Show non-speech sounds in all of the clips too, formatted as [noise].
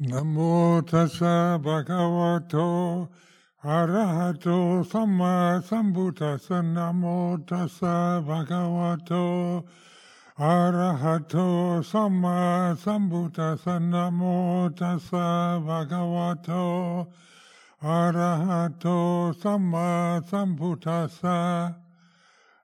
Namo tassa bhagavato arahato samma sambuddhassa. Namo tassa bhagavato arahato samma sambuddhassa. Namo tassa bhagavato arahato samma sambuddhassa.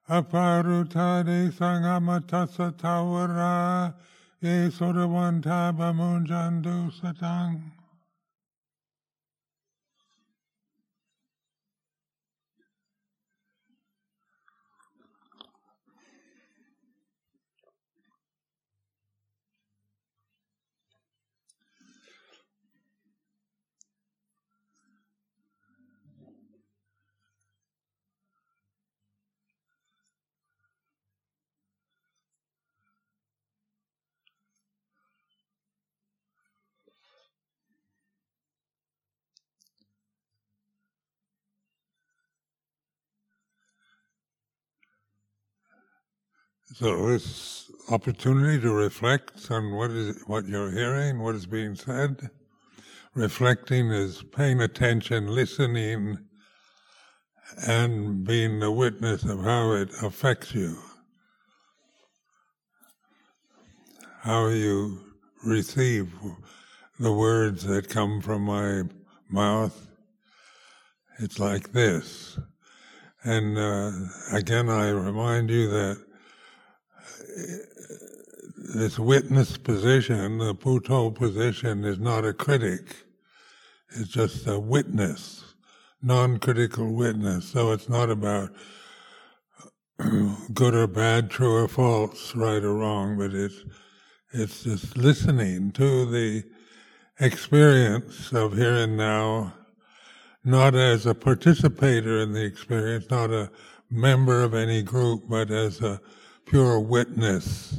Aparutade sangamatassa tawara ye sodavanta bamunjandu satang. So this opportunity to reflect on what is what you're hearing, what is being said. Reflecting is paying attention, listening, and being the witness of how it affects you. How you receive the words that come from my mouth. It's like this. And uh, again, I remind you that this witness position, the Buddho position, is not a critic. It's just a witness, non-critical witness. So it's not about [clears throat] good or bad, true or false, right or wrong, but it's it's just listening to the experience of here and now, not as a participator in the experience, not a member of any group, but as a pure witness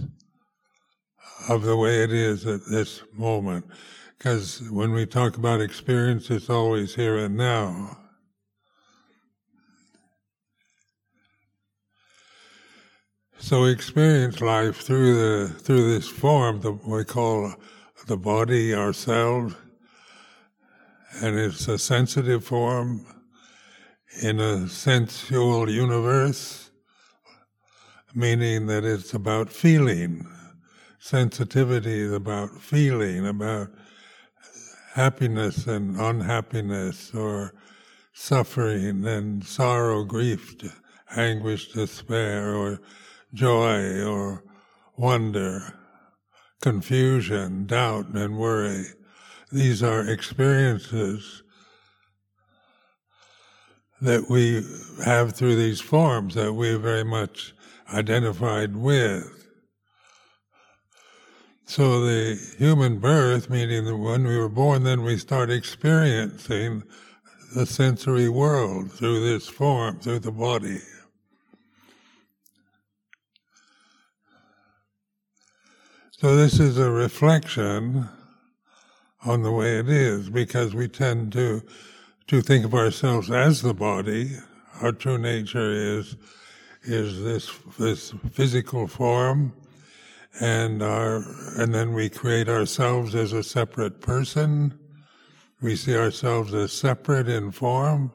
of the way it is at this moment. Because when we talk about experience, it's always here and now. So we experience life through the through this form that we call the body ourselves, and it's a sensitive form in a sensual universe meaning that it's about feeling. Sensitivity is about feeling, about happiness and unhappiness, or suffering and sorrow, grief, anguish, despair, or joy, or wonder, confusion, doubt, and worry. These are experiences that we have through these forms that we very much identified with. So the human birth, meaning that when we were born, then we start experiencing the sensory world through this form, through the body. So this is a reflection on the way it is, because we tend to to think of ourselves as the body. Our true nature is is this this physical form, and our and then we create ourselves as a separate person. We see ourselves as separate in form,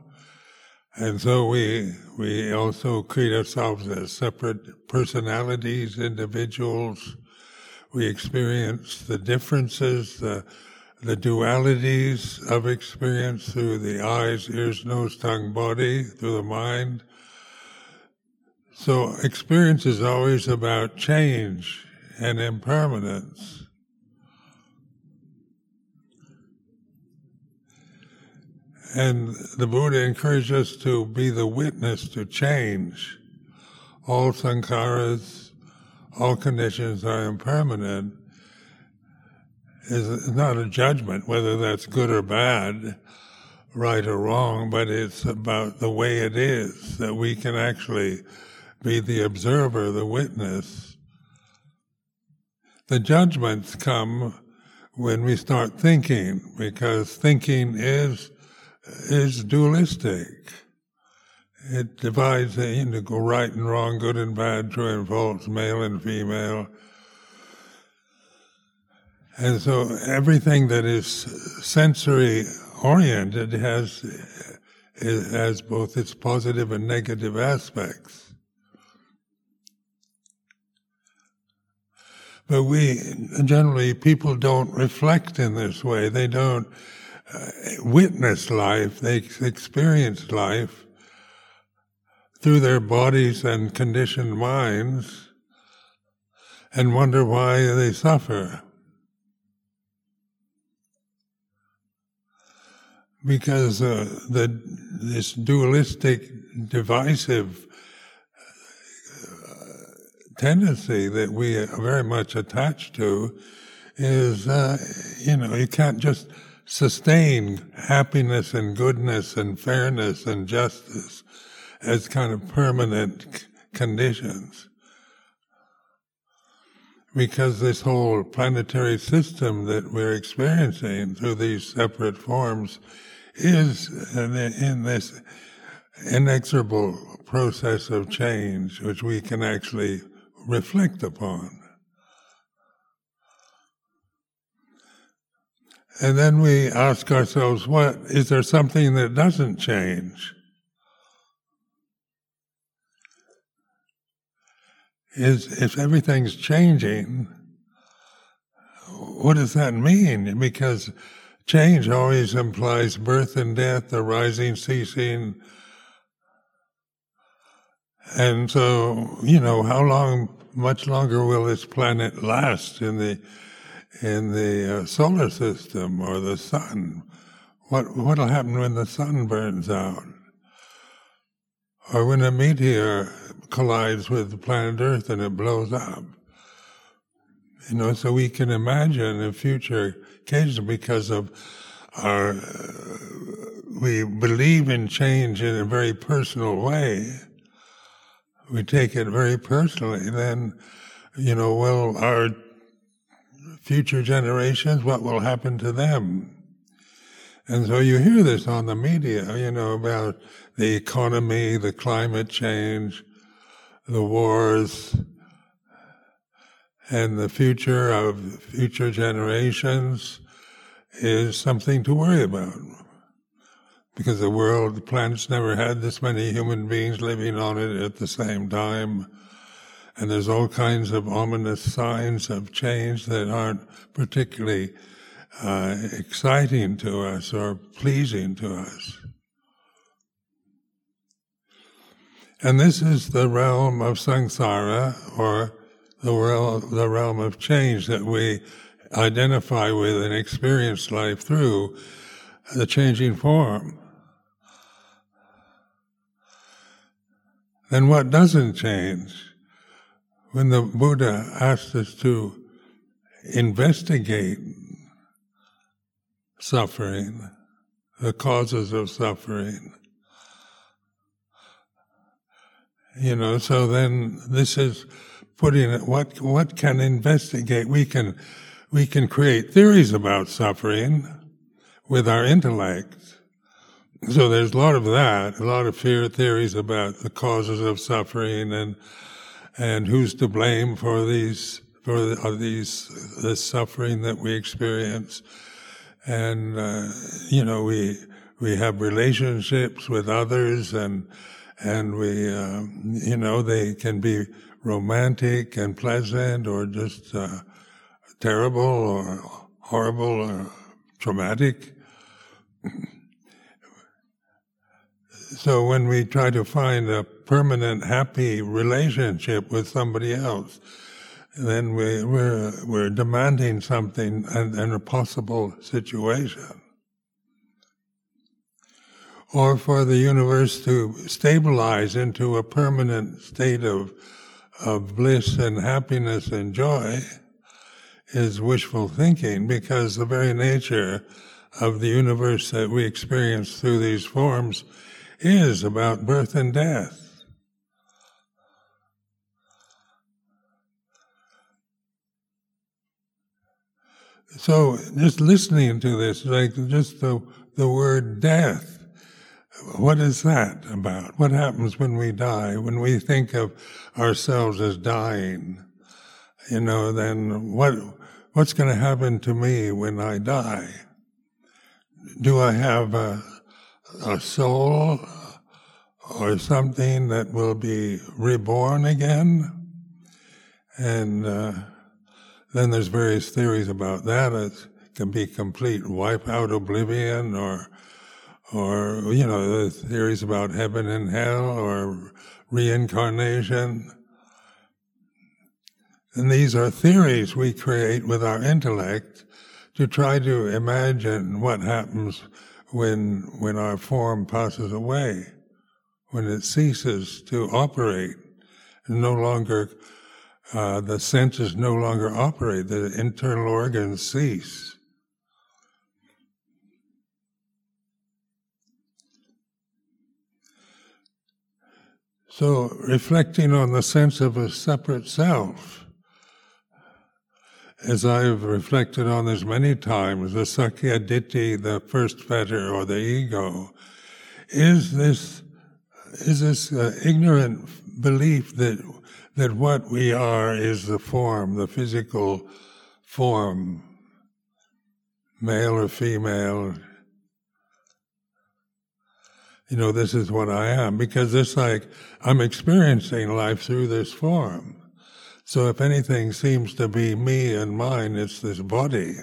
and so we we also create ourselves as separate personalities, individuals. We experience the differences, the the dualities of experience through the eyes, ears, nose, tongue, body, through the mind so experience is always about change and impermanence. And the Buddha encouraged us to be the witness to change. All sankharas, all conditions are impermanent. Is not a judgment whether that's good or bad, right or wrong, but it's about the way it is that we can actually be the observer, the witness. The judgments come when we start thinking, because thinking is is dualistic. It divides into right and wrong, good and bad, true and false, male and female. And so everything that is sensory oriented has has both its positive and negative aspects. But we generally people don't reflect in this way. They don't uh, witness life. They experience life through their bodies and conditioned minds, and wonder why they suffer. because uh, the this dualistic, divisive tendency that we are very much attached to is, uh, you know, you can't just sustain happiness and goodness and fairness and justice as kind of permanent c- conditions. Because this whole planetary system that we're experiencing through these separate forms is in this inexorable process of change which we can actually reflect upon. And then we ask ourselves, what is there something that doesn't change? Is if everything's changing, what does that mean? Because Change always implies birth and death, arising, ceasing. And so, you know, how long, much longer will this planet last in the, in the uh, solar system or the sun? What, what'll happen when the sun burns out? Or when a meteor collides with the planet Earth and it blows up? You know, so we can imagine a future occasionally because of our, uh, we believe in change in a very personal way. We take it very personally. Then, you know, well, our future generations, what will happen to them? And so you hear this on the media, you know, about the economy, the climate change, the wars, and the future of future generations is something to worry about. Because the world, the planet's never had this many human beings living on it at the same time. And there's all kinds of ominous signs of change that aren't particularly uh, exciting to us or pleasing to us. And this is the realm of samsara, or the the realm of change that we identify with and experience life through the changing form. Then what doesn't change? When the Buddha asked us to investigate suffering, the causes of suffering, you know, so then this is putting it, what, what can investigate? We can, we can create theories about suffering with our intellect. So there's a lot of that, a lot of fear theories about the causes of suffering and, and who's to blame for these, for these, this suffering that we experience. And, uh, you know, we, we have relationships with others and, and we, uh, you know, they can be romantic and pleasant or just uh, terrible or horrible or traumatic. So when we try to find a permanent happy relationship with somebody else, then we, are we're, we're demanding something in, in a possible situation. Or for the universe to stabilize into a permanent state of of bliss and happiness and joy is wishful thinking because the very nature of the universe that we experience through these forms is about birth and death. So just listening to this, like just the, the word death, what is that about? What happens when we die? When we think of ourselves as dying, you know, then what, what's going to happen to me when I die? Do I have a, a soul or something that will be reborn again? And uh, then there's various theories about that. It can be complete wipe out oblivion or or you know the theories about heaven and hell or reincarnation and these are theories we create with our intellect to try to imagine what happens when, when our form passes away, when it ceases to operate, no longer, uh, the senses no longer operate, the internal organs cease. So, reflecting on the sense of a separate self, as I've reflected on this many times, the Sakkaya Ditthi, the first fetter or the ego, is this is this uh, ignorant belief that that what we are is the form, the physical form, male or female. You know, this is what I am because it's like I'm experiencing life through this form. So if anything seems to be me and mine, it's this body.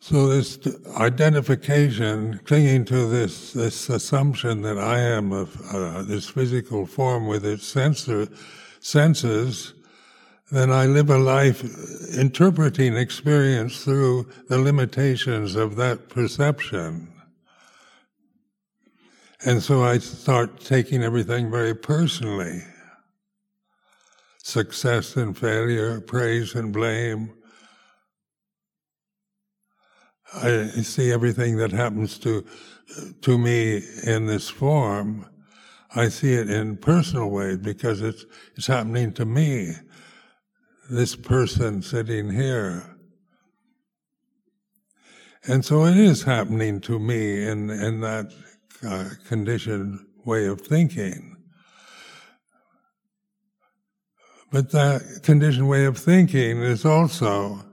So this identification, clinging to this this assumption that I am of uh, this physical form with its sensor, senses, then I live a life interpreting experience through the limitations of that perception. And so I start taking everything very personally success and failure, praise and blame. I see everything that happens to to me in this form. I see it in personal ways because it's it's happening to me. This person sitting here. And so it is happening to me in, in that conditioned way of thinking. But that conditioned way of thinking is also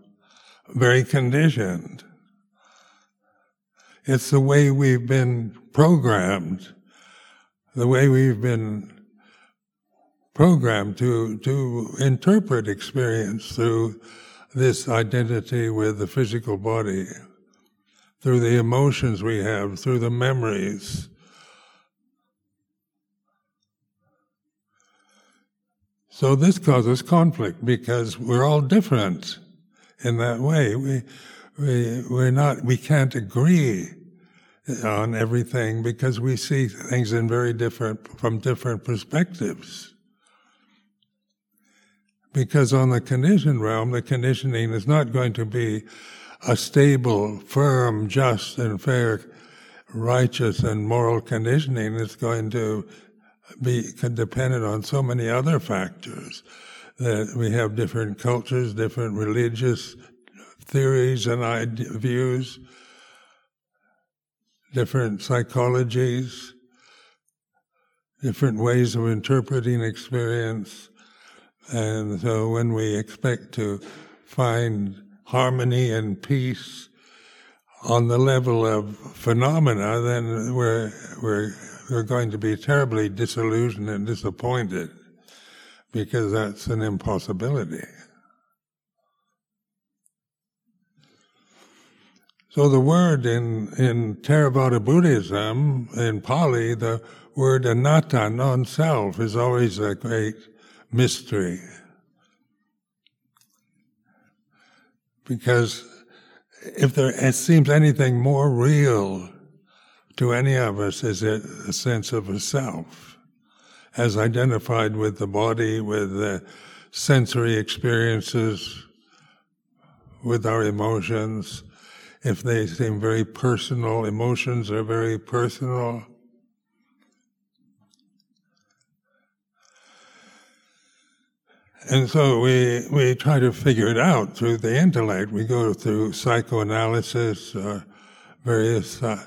very conditioned. It's the way we've been programmed, the way we've been programmed to, to interpret experience through this identity with the physical body through the emotions we have, through the memories. So this causes conflict because we're all different in that way. We, we, we're not, we can't agree on everything because we see things in very different, from different perspectives. Because on the conditioned realm, the conditioning is not going to be a stable, firm, just, and fair, righteous, and moral conditioning is going to be dependent on so many other factors that we have different cultures, different religious theories and views, different psychologies, different ways of interpreting experience. And so when we expect to find harmony and peace on the level of phenomena, then we're, we're, we're going to be terribly disillusioned and disappointed because that's an impossibility. So the word in, in Theravada Buddhism, in Pali, the word anatta, non-self, is always a great mystery. Because if there it seems anything more real to any of us is a sense of a self as identified with the body with the sensory experiences with our emotions. If they seem very personal emotions are very personal And so we, we try to figure it out through the intellect. We go through psychoanalysis, uh, various uh,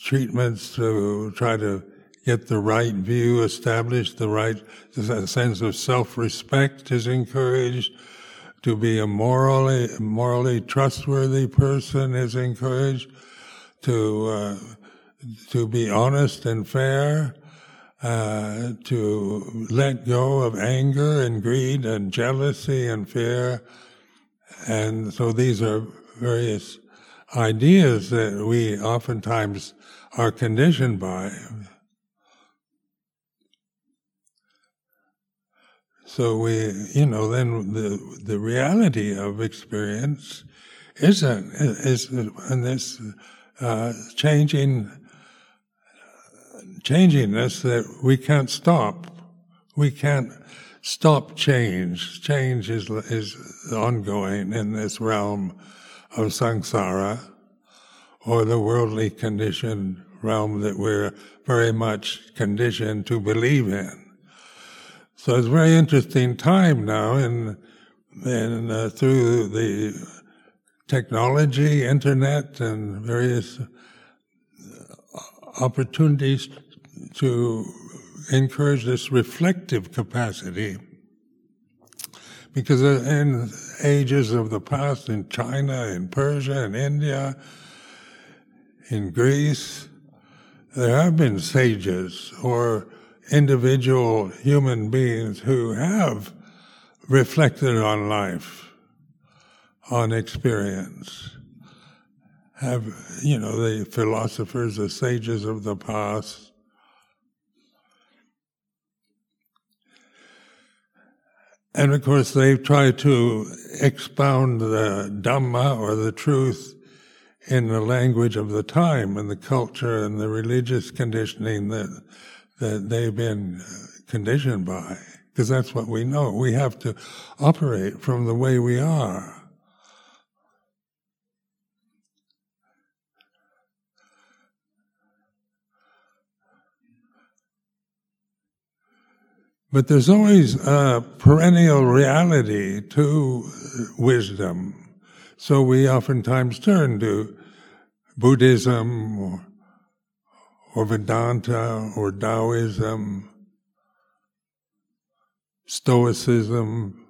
treatments to try to get the right view established, the right sense of self-respect is encouraged, to be a morally, morally trustworthy person is encouraged, to, uh, to be honest and fair, uh, to let go of anger and greed and jealousy and fear. And so these are various ideas that we oftentimes are conditioned by. So we, you know, then the the reality of experience isn't is in this uh, changing changingness that we can't stop. We can't stop change. Change is is ongoing in this realm of samsara, or the worldly conditioned realm that we're very much conditioned to believe in. So it's a very interesting time now, and and uh, through the technology, internet, and various uh, opportunities to encourage this reflective capacity. Because in ages of the past, in China, in Persia, in India, in Greece, there have been sages or individual human beings who have reflected on life, on experience, have, you know, the philosophers, the sages of the past. And of course, they've tried to expound the Dhamma or the truth in the language of the time and the culture and the religious conditioning that that they've been conditioned by, because that's what we know. We have to operate from the way we are. But there's always a perennial reality to wisdom. So we oftentimes turn to Buddhism or or Vedanta or Taoism, Stoicism,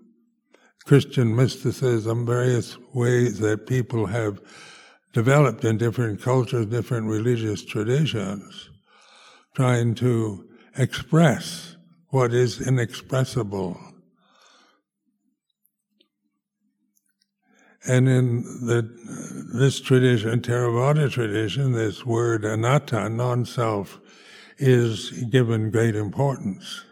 Christian mysticism, various ways that people have developed in different cultures, different religious traditions, trying to express what is inexpressible And in the, this tradition, Theravada tradition, this word anatta, non-self, is given great importance.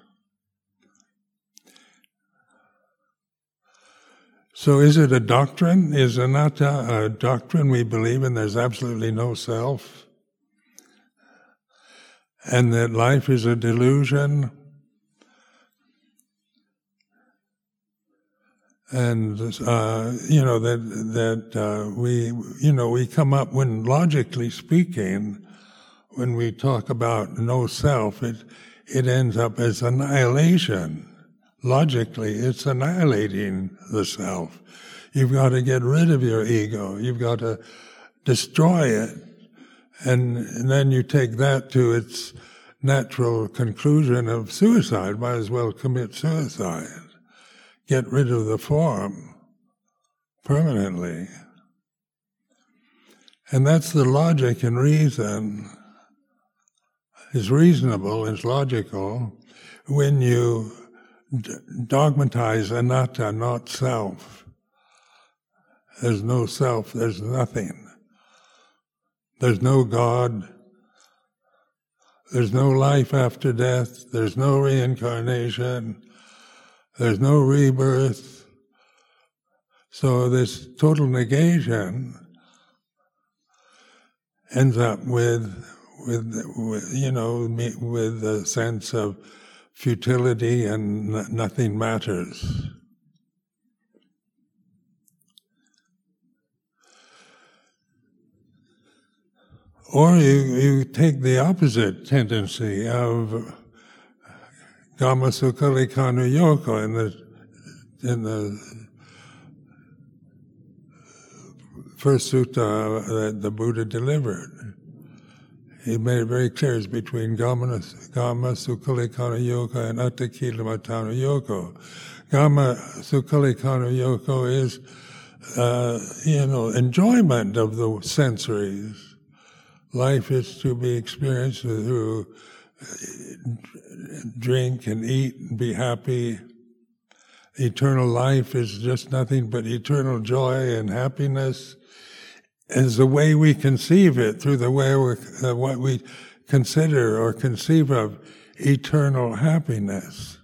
So is it a doctrine? Is anatta a doctrine we believe in? There's absolutely no self? And that life is a delusion? And uh, you know that that uh, we you know we come up when logically speaking, when we talk about no self, it it ends up as annihilation. Logically, it's annihilating the self. You've got to get rid of your ego. You've got to destroy it, and, and then you take that to its natural conclusion of suicide. Might as well commit suicide get rid of the form permanently. And that's the logic and reason is reasonable, is logical, when you dogmatize anatta, not self. There's no self, there's nothing. There's no God. There's no life after death. There's no reincarnation. There's no rebirth. So this total negation ends up with, with, with you know, with a sense of futility and nothing matters. Or you, you take the opposite tendency of Kamasukhallikanuyoga in the in the first sutta that the Buddha delivered. he made it very clear it's between Gama, Kamasukhallikanuyoga and Attakila Yoga. Gama Sukalikana Yoga is, uh, you know, enjoyment of the sensories. Life is to be experienced through drink and eat and be happy. Eternal life is just nothing but eternal joy and happiness is the way we conceive it, through the way we, uh, what we consider or conceive of eternal happiness.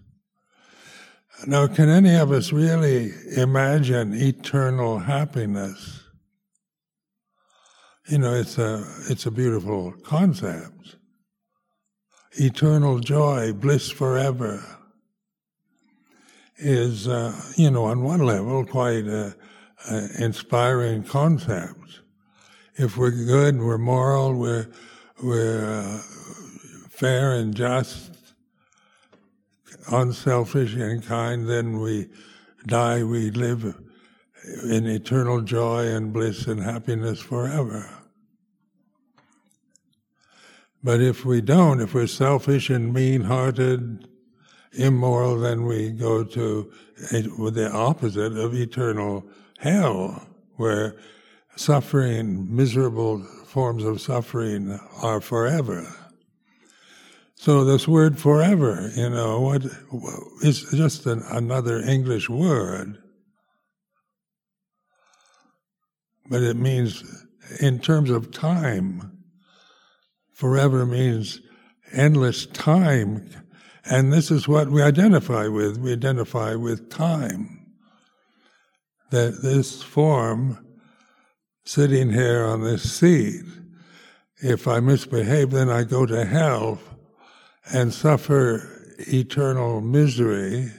Now, can any of us really imagine eternal happiness? You know, it's a, it's a beautiful concept. Eternal joy, bliss forever, is, uh, you know, on one level, quite an inspiring concept if we're good, we're moral, we're we're uh, fair and just, unselfish and kind, then we die, we live in eternal joy and bliss and happiness forever. But if we don't, if we're selfish and mean-hearted, immoral, then we go to the opposite of eternal hell, where suffering, miserable forms of suffering are forever. So this word forever, you know, what is just an, another English word, but it means in terms of time. Forever means endless time, and this is what we identify with. We identify with time. That this form sitting here on this seat. If I misbehave, then I go to hell and suffer eternal misery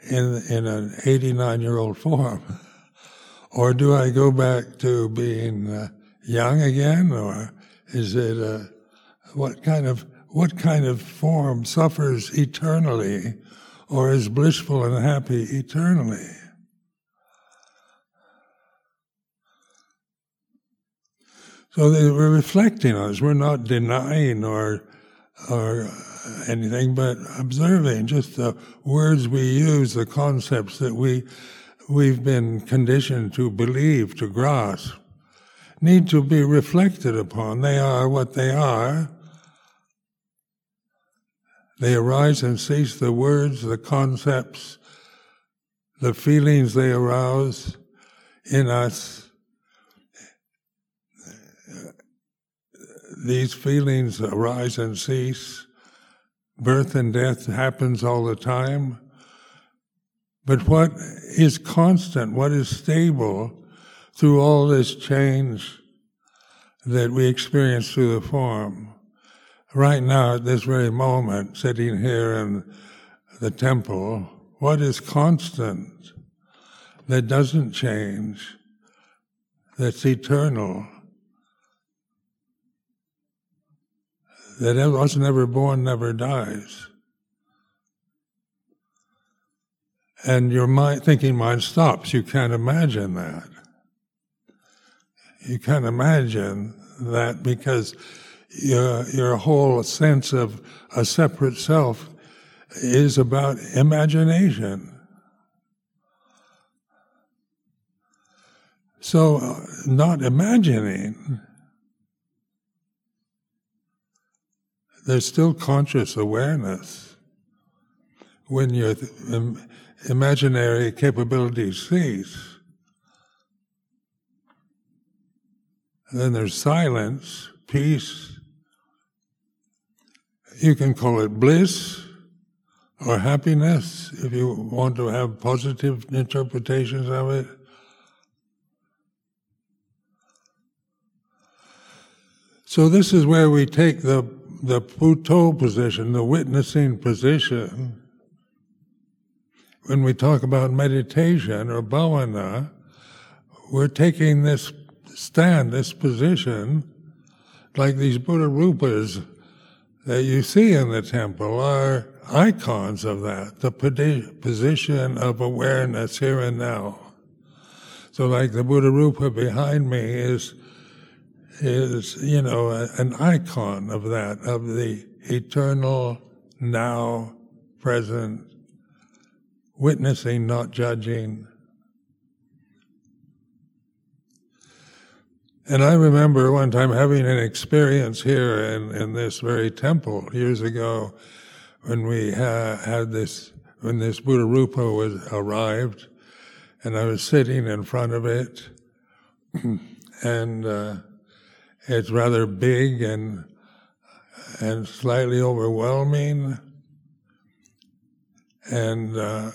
in, in an 89 year old form. [laughs] or do I go back to being uh, young again? Or is it uh, what kind of what kind of form suffers eternally or is blissful and happy eternally? So were reflecting on us. We're not denying or or anything, but observing just the words we use, the concepts that we we've been conditioned to believe, to grasp, need to be reflected upon. They are what they are. They arise and cease the words, the concepts, the feelings they arouse in us these feelings arise and cease. Birth and death happens all the time. But what is constant, what is stable through all this change that we experience through the form? Right now, at this very moment, sitting here in the temple, what is constant that doesn't change, that's eternal? that was never born never dies. And your mind, thinking mind stops. You can't imagine that. You can't imagine that because your, your whole sense of a separate self is about imagination. So, uh, not imagining there's still conscious awareness when your Im- imaginary capabilities cease. And then there's silence, peace. You can call it bliss or happiness if you want to have positive interpretations of it. So, this is where we take the the Buddho position, the witnessing position, when we talk about meditation or bhavana, we're taking this stand, this position, like these Buddha rupas that you see in the temple are icons of that, the position of awareness here and now. So, like the Buddha rupa behind me is is, you know, an icon of that, of the eternal, now, present, witnessing, not judging. And I remember one time having an experience here in, in this very temple years ago when we ha- had this, when this Buddha Rupa was arrived, and I was sitting in front of it, [clears throat] and uh, it's rather big and and slightly overwhelming, and uh,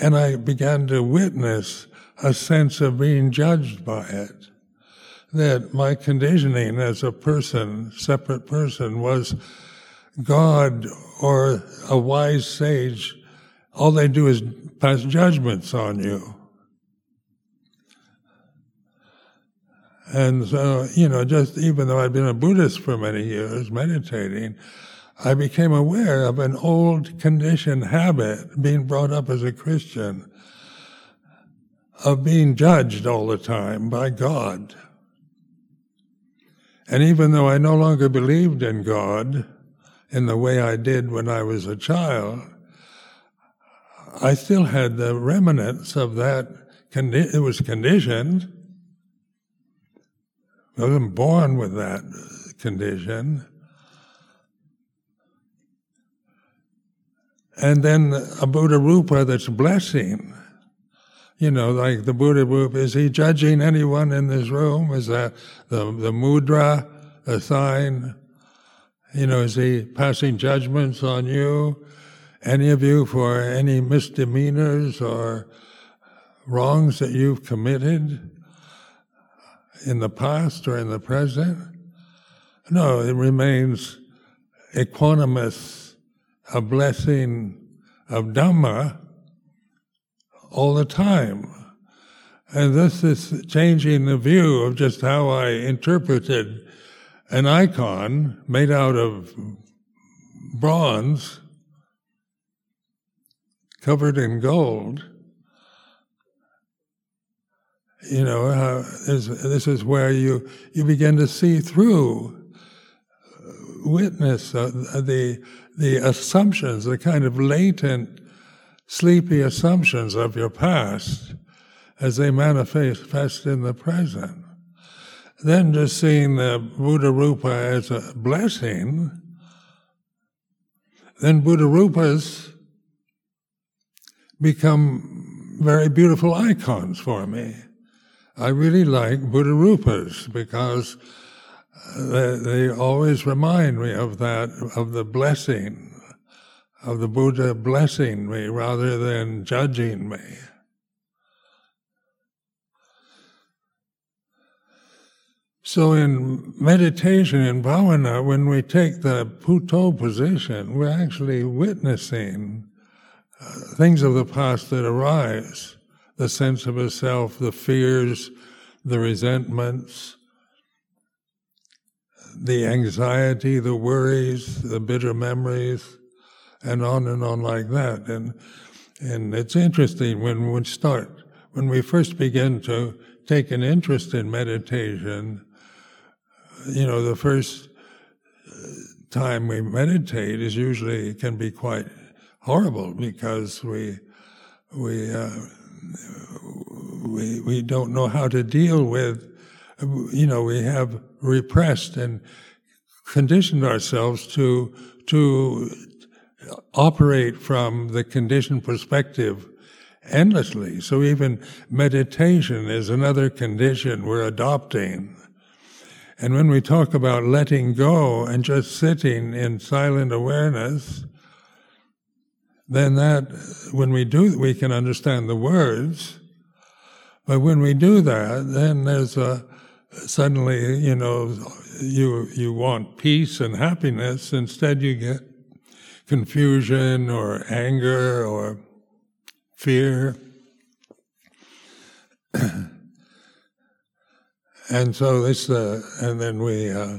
and I began to witness a sense of being judged by it that my conditioning as a person, separate person, was God or a wise sage. All they do is pass judgments on you. And so, you know, just even though I'd been a Buddhist for many years, meditating, I became aware of an old conditioned habit, being brought up as a Christian, of being judged all the time by God. And even though I no longer believed in God in the way I did when I was a child, I still had the remnants of that. Condi- it was conditioned. I wasn't born with that condition. And then a Buddha Rupa that's blessing you know, like the Buddha Rupa, is he judging anyone in this room? Is that the, the mudra, the sign? You know, is he passing judgments on you? Any of you for any misdemeanors or wrongs that you've committed in the past or in the present? No, it remains equanimous, a blessing of Dhamma all the time. And this is changing the view of just how I interpreted an icon made out of bronze covered in gold. You know, uh, this, this, is where you, you begin to see through, uh, witness uh, the, the assumptions, the kind of latent sleepy assumptions of your past as they manifest in the present. Then just seeing the Buddha Rupa as a blessing, then Buddha Rupas become very beautiful icons for me. I really like Buddha Rupas because uh, they, they always remind me of that, of the blessing of the Buddha blessing me rather than judging me. So in meditation, in bhavana, when we take the Buddho position, we're actually witnessing uh, things of the past that arise, the sense of a self, the fears, the resentments, the anxiety, the worries, the bitter memories, and on and on like that. And and it's interesting when we start when we first begin to take an interest in meditation. You know, the first uh, time we meditate is usually can be quite horrible because we we uh, we we don't know how to deal with you know we have repressed and conditioned ourselves to to operate from the conditioned perspective endlessly. So even meditation is another condition we're adopting. And when we talk about letting go and just sitting in silent awareness, then that, when we do, we can understand the words. But when we do that, then there's a, suddenly, you know, you, you want peace and happiness. Instead, you get confusion or anger or fear. [clears throat] and so this, uh, and then we uh,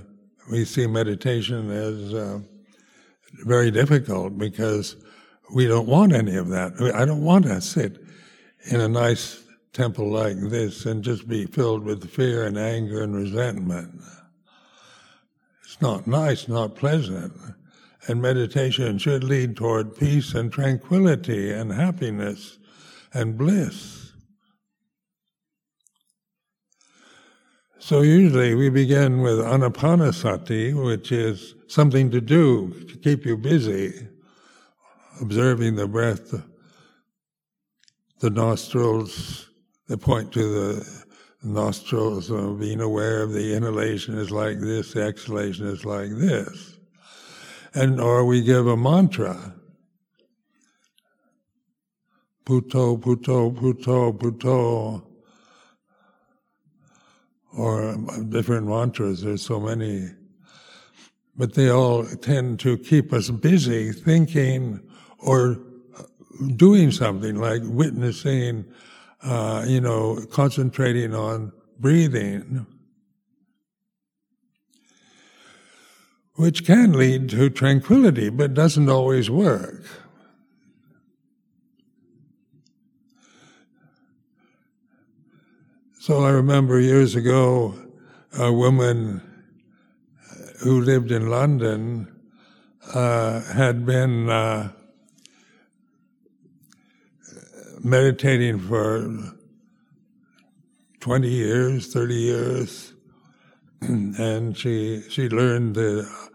we see meditation as uh, very difficult because we don't want any of that. I don't want to sit in a nice temple like this and just be filled with fear and anger and resentment. It's not nice, not pleasant. And meditation should lead toward peace and tranquility and happiness and bliss. So usually we begin with anapanasati, which is something to do to keep you busy, observing the breath, the nostrils, the point to the nostrils, being aware of the inhalation is like this, the exhalation is like this. And or we give a mantra. Buddho, Buddho, Buddho, Buddho. Or different mantras, there's so many. But they all tend to keep us busy thinking or doing something like witnessing, uh, you know, concentrating on breathing, which can lead to tranquility, but doesn't always work. So I remember years ago, a woman who lived in London uh, had been uh, meditating for 20 years, 30 years, [clears throat] and she she learned the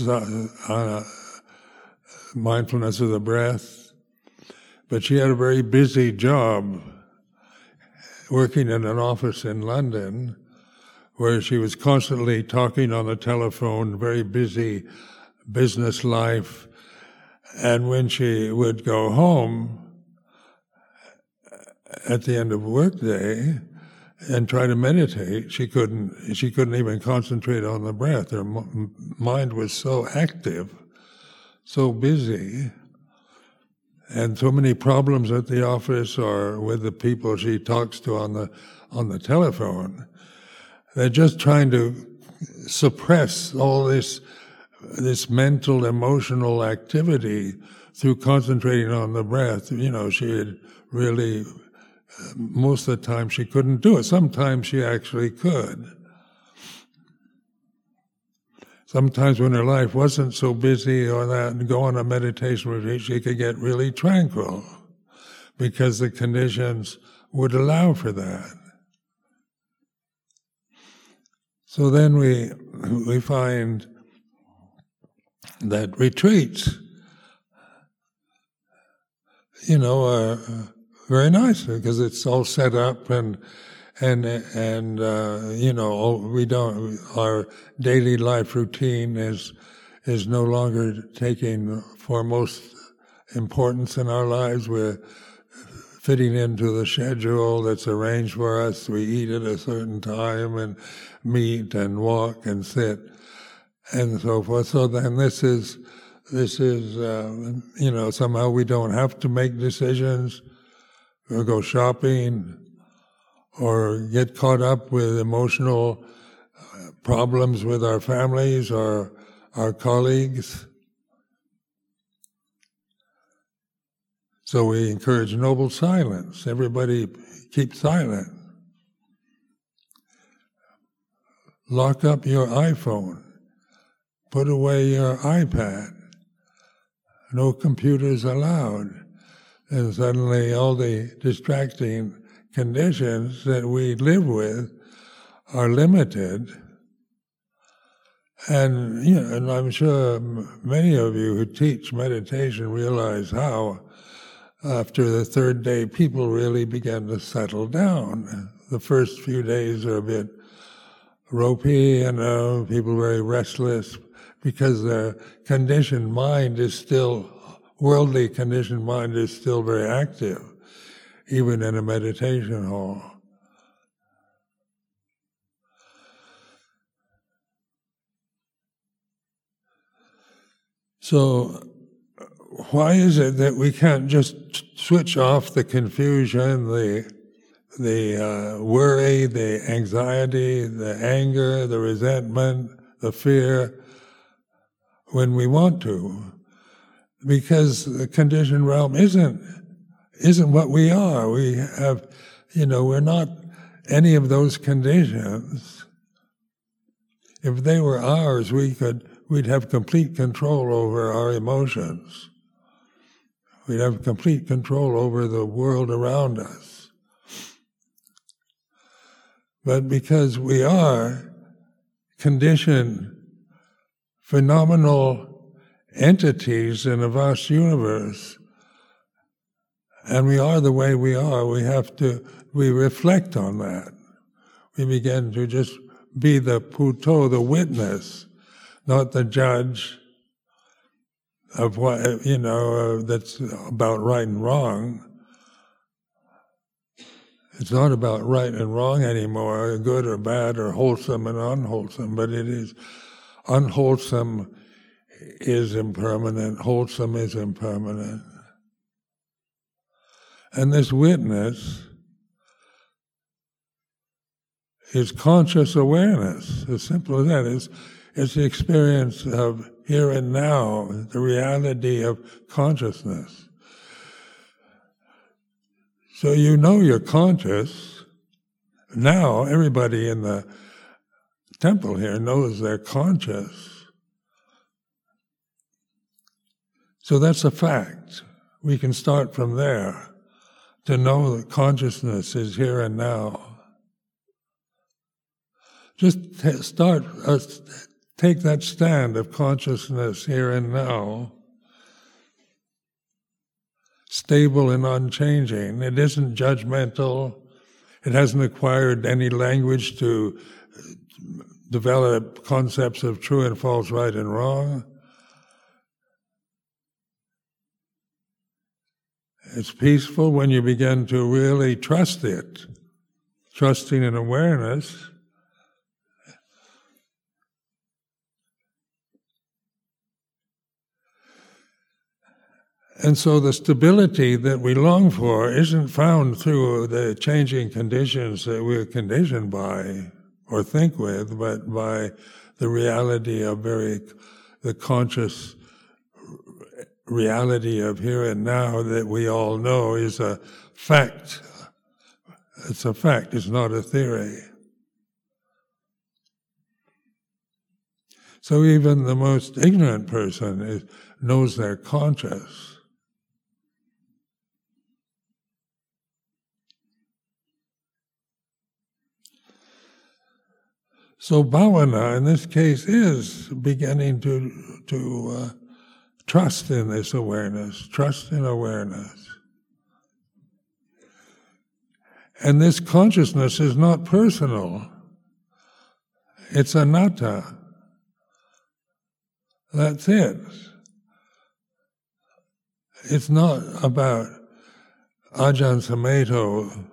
uh, mindfulness of the breath, but she had a very busy job working in an office in London where she was constantly talking on the telephone, very busy business life. And when she would go home, at the end of workday and try to meditate, she couldn't. She couldn't even concentrate on the breath. Her m- mind was so active, so busy, and so many problems at the office or with the people she talks to on the on the telephone. They're just trying to suppress all this this mental emotional activity through concentrating on the breath. You know, she had really most of the time she couldn't do it. Sometimes she actually could. Sometimes when her life wasn't so busy or that, and go on a meditation retreat, she could get really tranquil because the conditions would allow for that. So then we we find that retreats, you know, are very nice because it's all set up and and and uh, you know we don't our daily life routine is is no longer taking foremost importance in our lives. We're fitting into the schedule that's arranged for us. We eat at a certain time and meet and walk and sit and so forth. So then this is this is uh, you know somehow we don't have to make decisions or go shopping or get caught up with emotional uh, problems with our families or our colleagues. So we encourage noble silence. Everybody keep silent. Lock up your iPhone. Put away your iPad. No computers allowed and suddenly all the distracting conditions that we live with are limited. And, you know, and I'm sure many of you who teach meditation realize how, after the third day, people really begin to settle down. The first few days are a bit ropey and uh, people very restless because their conditioned mind is still worldly conditioned mind is still very active, even in a meditation hall. So, why is it that we can't just switch off the confusion, the the uh, worry, the anxiety, the anger, the resentment, the fear, when we want to? Because the conditioned realm isn't isn't what we are. We have you know, we're not any of those conditions. If they were ours, we could, we'd have complete control over our emotions. We'd have complete control over the world around us. But because we are conditioned, phenomenal entities in a vast universe, and we are the way we are, we have to, we reflect on that. We begin to just be the Buddho, the witness, not the judge of what, you know, uh, that's about right and wrong. It's not about right and wrong anymore, good or bad, or wholesome and unwholesome, but it is unwholesome is impermanent, wholesome is impermanent. And this witness is conscious awareness, as simple as that. It's, it's the experience of here and now, the reality of consciousness. So you know you're conscious. Now everybody in the temple here knows they're conscious. So that's a fact. We can start from there to know that consciousness is here and now. Just start, uh, take that stand of consciousness here and now, stable and unchanging. It isn't judgmental. It hasn't acquired any language to develop concepts of true and false, right and wrong. It's peaceful when you begin to really trust it, trusting in awareness. And so the stability that we long for isn't found through the changing conditions that we're conditioned by or think with, but by the reality of very, the conscious reality of here and now that we all know is a fact. It's a fact, it's not a theory. So even the most ignorant person is, knows they're conscious. So bhavana in this case is beginning to to uh, Trust in this awareness, trust in awareness. And this consciousness is not personal, it's anatta. That's it. It's not about Ajahn Sumedho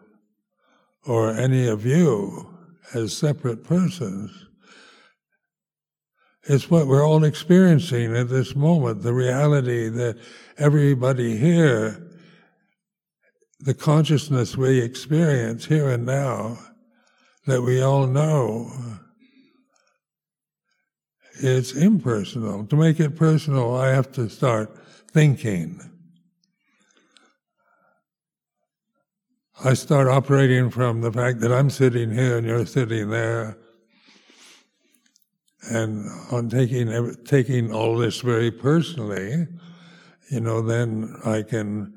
or any of you as separate persons. It's what we're all experiencing at this moment, the reality that everybody here, the consciousness we experience here and now, that we all know, it's impersonal. To make it personal, I have to start thinking. I start operating from the fact that I'm sitting here and you're sitting there and on taking taking all this very personally, you know, then I can,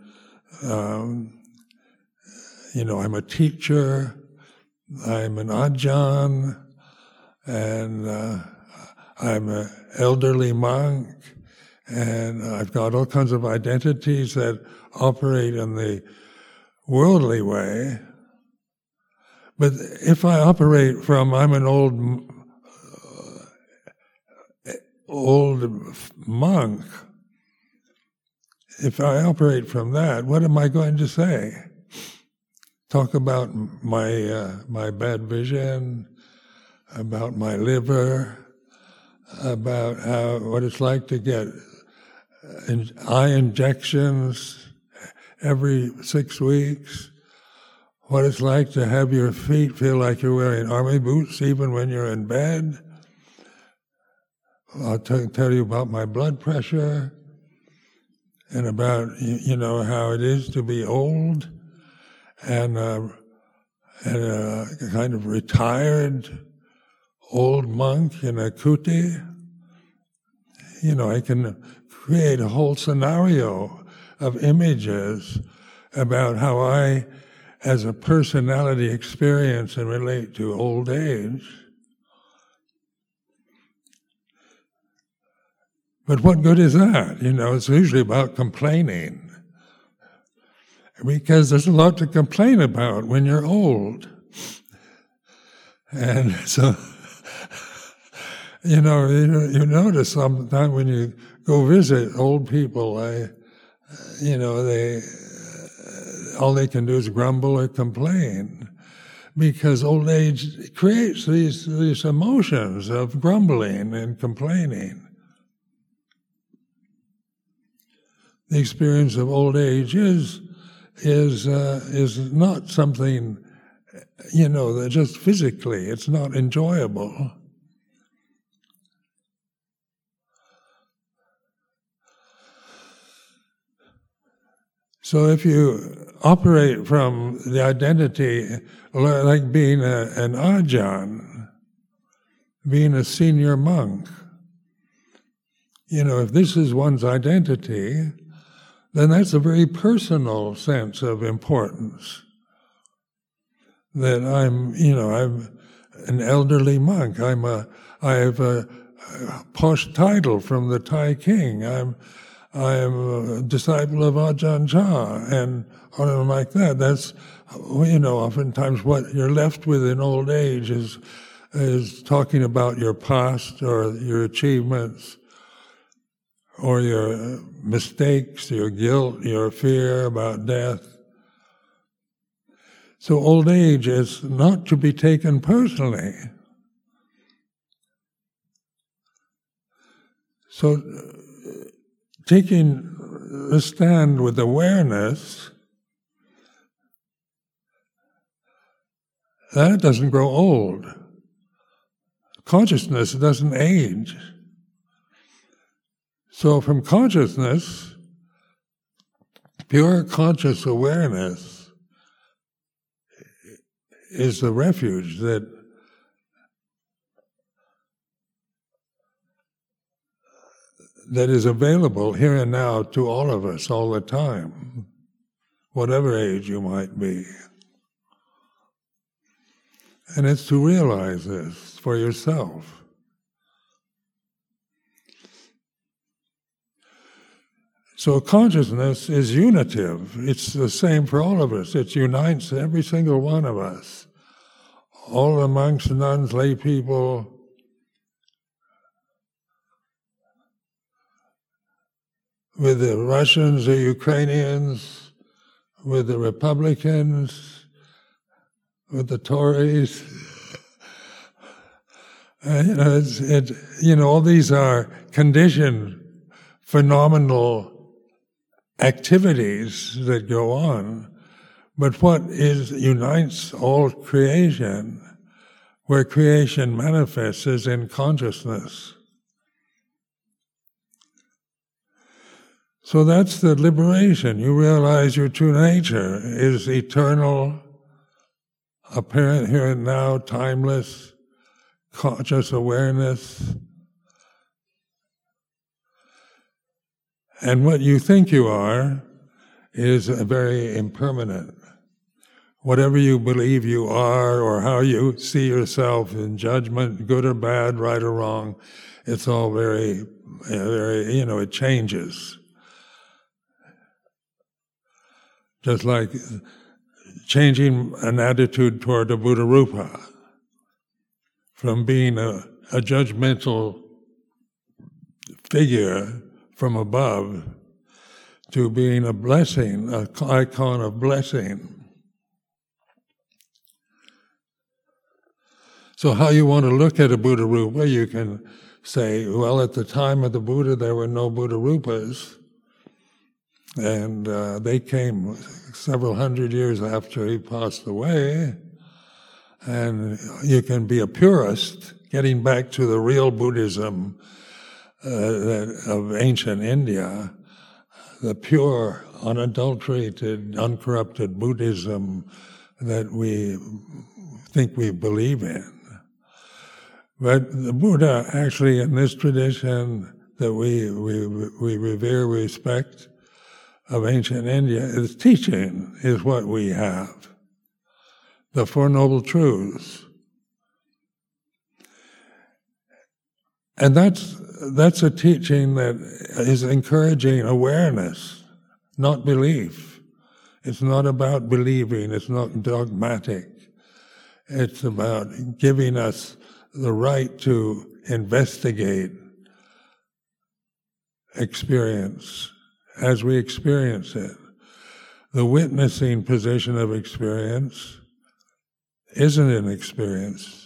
um, you know, I'm a teacher, I'm an ajahn, and uh, I'm an elderly monk, and I've got all kinds of identities that operate in the worldly way. But if I operate from I'm an old old monk, if I operate from that, what am I going to say? Talk about my uh, my bad vision, about my liver, about how what it's like to get eye injections every six weeks, what it's like to have your feet feel like you're wearing army boots even when you're in bed I'll t- tell you about my blood pressure and about, you know, how it is to be old. And uh, and a kind of retired old monk in a kuti, you know, I can create a whole scenario of images about how I, as a personality, experience and relate to old age. But what good is that? You know, it's usually about complaining. Because there's a lot to complain about when you're old. And [laughs] so, you know, you, you notice sometimes when you go visit old people, I, you know, they, uh, all they can do is grumble or complain because old age creates these, these emotions of grumbling and complaining. The experience of old age is is uh, is not something you know that just physically it's not enjoyable. So if you operate from the identity like being a, an ajahn, being a senior monk, you know, if this is one's identity, then that's a very personal sense of importance. That I'm, you know, I'm an elderly monk. I'm a, I have a, a posh title from the Thai king. I'm, I am a disciple of Ajahn Chah, and on like that. That's, you know, oftentimes what you're left with in old age is, is talking about your past or your achievements or your mistakes, your guilt, your fear about death. So old age is not to be taken personally. So uh, taking the stand with awareness, that doesn't grow old. Consciousness doesn't age. So, from consciousness, pure conscious awareness is the refuge that that is available here and now to all of us all the time, whatever age you might be. And it's to realize this for yourself. So consciousness is unitive. It's the same for all of us. It unites every single one of us. All the monks, nuns, lay people, with the Russians, the Ukrainians, with the Republicans, with the Tories. [laughs] You know, it, you know, all these are conditioned, phenomenal activities that go on, but what is unites all creation, where creation manifests, is in consciousness. So that's the liberation. You realize your true nature is eternal, apparent here and now, timeless, conscious awareness. And what you think you are is very impermanent. Whatever you believe you are or how you see yourself in judgment, good or bad, right or wrong, it's all very, very, you know, it changes. Just like changing an attitude toward a Buddha Rupa from being a, a judgmental figure from above to being a blessing, an icon of blessing. So, how you want to look at a Buddha Rupa, you can say, well, at the time of the Buddha, there were no Buddha Rupas, and uh, they came several hundred years after he passed away. And you can be a purist, getting back to the real Buddhism uh, of ancient India, the pure, unadulterated, uncorrupted Buddhism that we think we believe in. But the Buddha, actually, in this tradition that we, we, we revere, respect of ancient India, his teaching is what we have. The Four Noble Truths. And that's, that's a teaching that is encouraging awareness, not belief. It's not about believing, it's not dogmatic. It's about giving us the right to investigate experience as we experience it. The witnessing position of experience isn't an experience.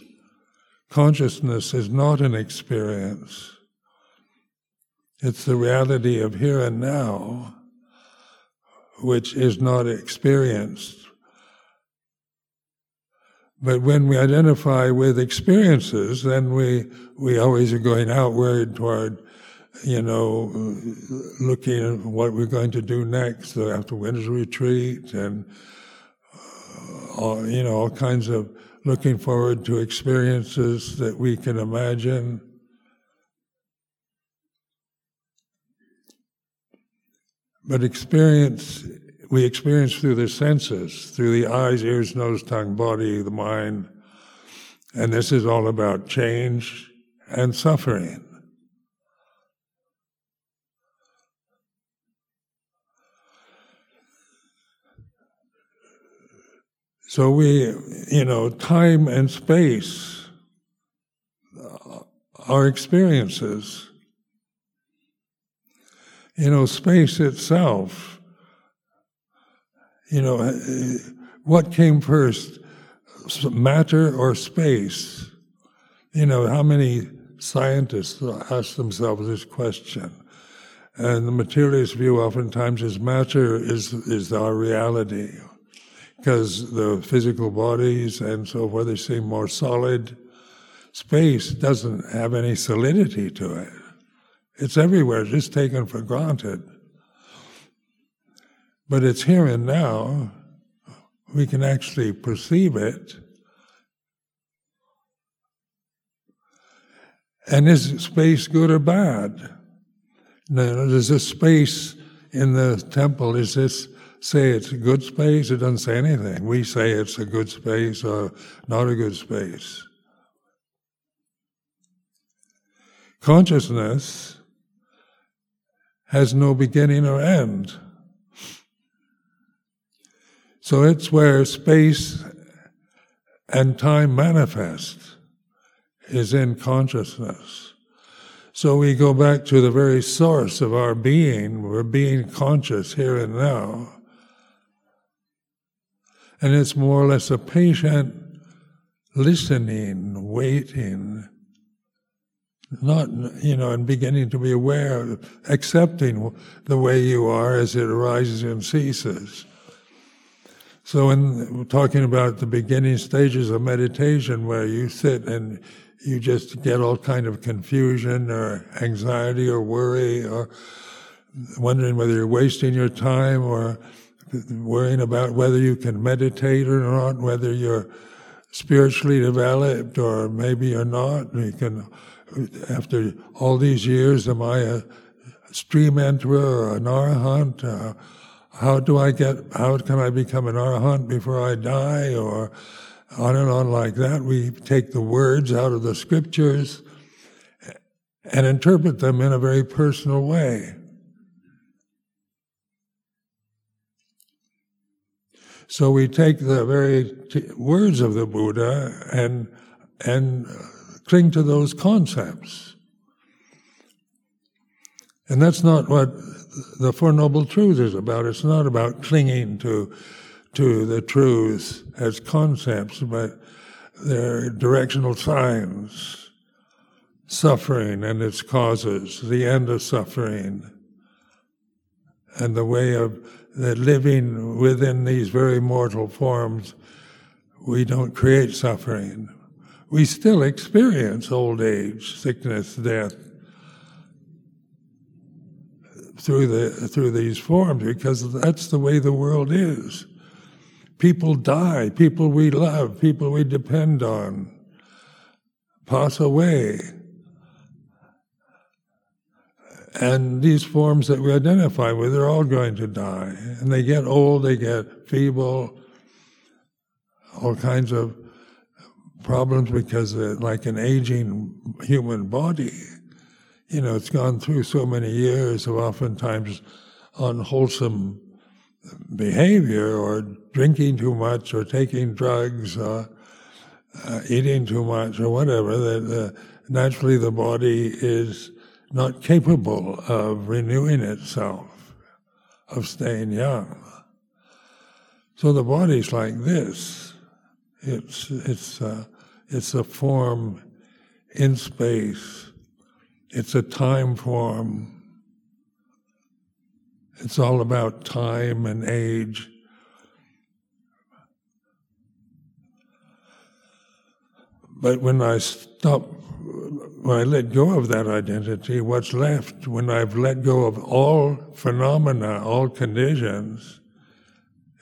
Consciousness is not an experience. It's the reality of here and now, which is not experienced. But when we identify with experiences, then we, we always are going outward toward, you know, looking at what we're going to do next after winter retreat and, uh, all, you know, all kinds of looking forward to experiences that we can imagine. But experience we experience through the senses, through the eyes, ears, nose, tongue, body, the mind. And this is all about change and suffering. So we, you know, time and space are experiences. You know, space itself you know, uh, what came first, matter or space? You know, how many scientists ask themselves this question? And the materialist view oftentimes is matter is, is our reality. Because the physical bodies and so forth, they seem more solid. Space doesn't have any solidity to it. It's everywhere, just taken for granted. But it's here and now. We can actually perceive it. And is space good or bad? Now, does this space in the temple, is this say it's a good space? It doesn't say anything. We say it's a good space or not a good space. Consciousness has no beginning or end. So it's where space and time manifest is in consciousness. So we go back to the very source of our being. We're being conscious here and now. And it's more or less a patient listening, waiting, not, you know, and beginning to be aware, accepting the way you are as it arises and ceases. So, we're talking about the beginning stages of meditation, where you sit and you just get all kind of confusion or anxiety or worry or wondering whether you're wasting your time or worrying about whether you can meditate or not, whether you're spiritually developed or maybe you're not. You can, after all these years, am I a stream enterer or an arahant? Uh, how do I get, how can I become an arahant before I die? Or on and on like that. We take the words out of the scriptures and interpret them in a very personal way. So we take the very t- words of the Buddha and and uh, cling to those concepts. And that's not what the Four Noble Truths is about. It's not about clinging to, to the truths as concepts, but they're directional signs. Suffering and its causes, the end of suffering, and the way of that living within these very mortal forms, we don't create suffering. We still experience old age, sickness, death, through the through these forms because that's the way the world is. People die, people we love, people we depend on pass away. And these forms that we identify with are all going to die. And they get old, they get feeble, all kinds of problems because like an aging human body. You know, it's gone through so many years of oftentimes unwholesome behavior or drinking too much or taking drugs or uh, eating too much or whatever, that uh, naturally the body is not capable of renewing itself, of staying young. So the body's like this. It's it's uh, it's a form in space. It's a time form. It's all about time and age. But when I stop, when I let go of that identity, what's left when I've let go of all phenomena, all conditions,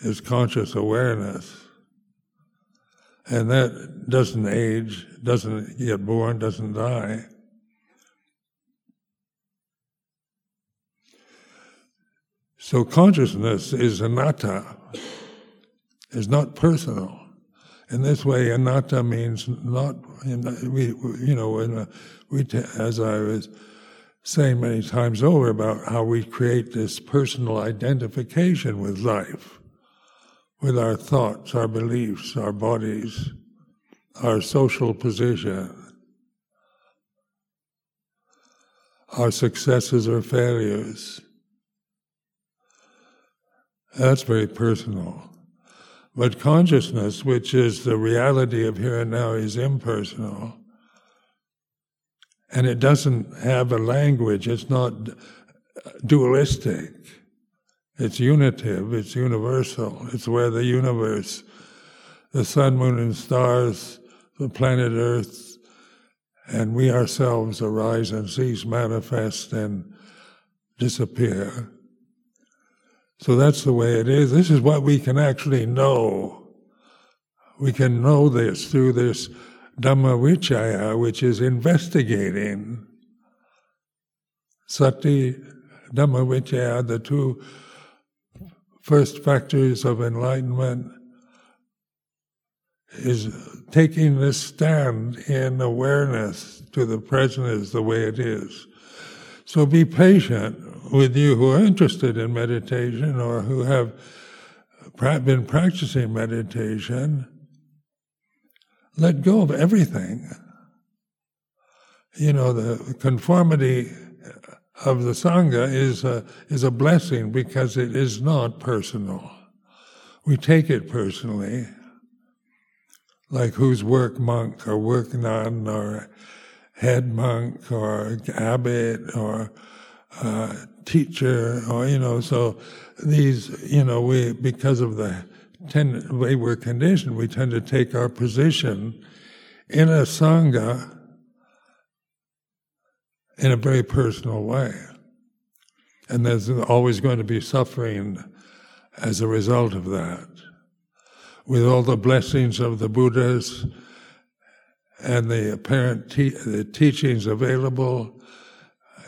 is conscious awareness. And that doesn't age, doesn't get born, doesn't die. So consciousness is anatta, is not personal. In this way, anatta means not, we, you know, a, we, as I was saying many times over about how we create this personal identification with life, with our thoughts, our beliefs, our bodies, our social position, our successes or failures. That's very personal. But consciousness, which is the reality of here and now, is impersonal. And it doesn't have a language, it's not dualistic. It's unitive, it's universal. It's where the universe, the sun, moon, and stars, the planet Earth, and we ourselves arise and cease, manifest, and disappear. So that's the way it is. This is what we can actually know. We can know this through this Dhamma Vichaya, which is investigating. Sati, Dhamma Vichaya, the two first factors of enlightenment, is taking this stand in awareness to the present is the way it is. So be patient with you who are interested in meditation or who have been practicing meditation. Let go of everything. You know, the conformity of the Sangha is a, is a blessing because it is not personal. We take it personally, like who's work monk or work nun or head monk or abbot or uh, teacher or you know so these you know we because of the tend, way we're conditioned we tend to take our position in a sangha in a very personal way. And there's always going to be suffering as a result of that. With all the blessings of the buddhas and the apparent te- the teachings available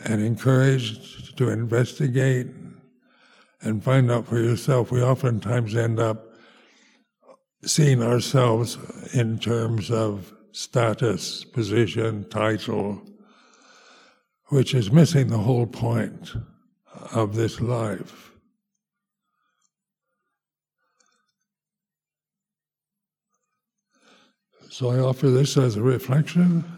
and encouraged to investigate and find out for yourself. We oftentimes end up seeing ourselves in terms of status, position, title, which is missing the whole point of this life. So I offer this as a reflection.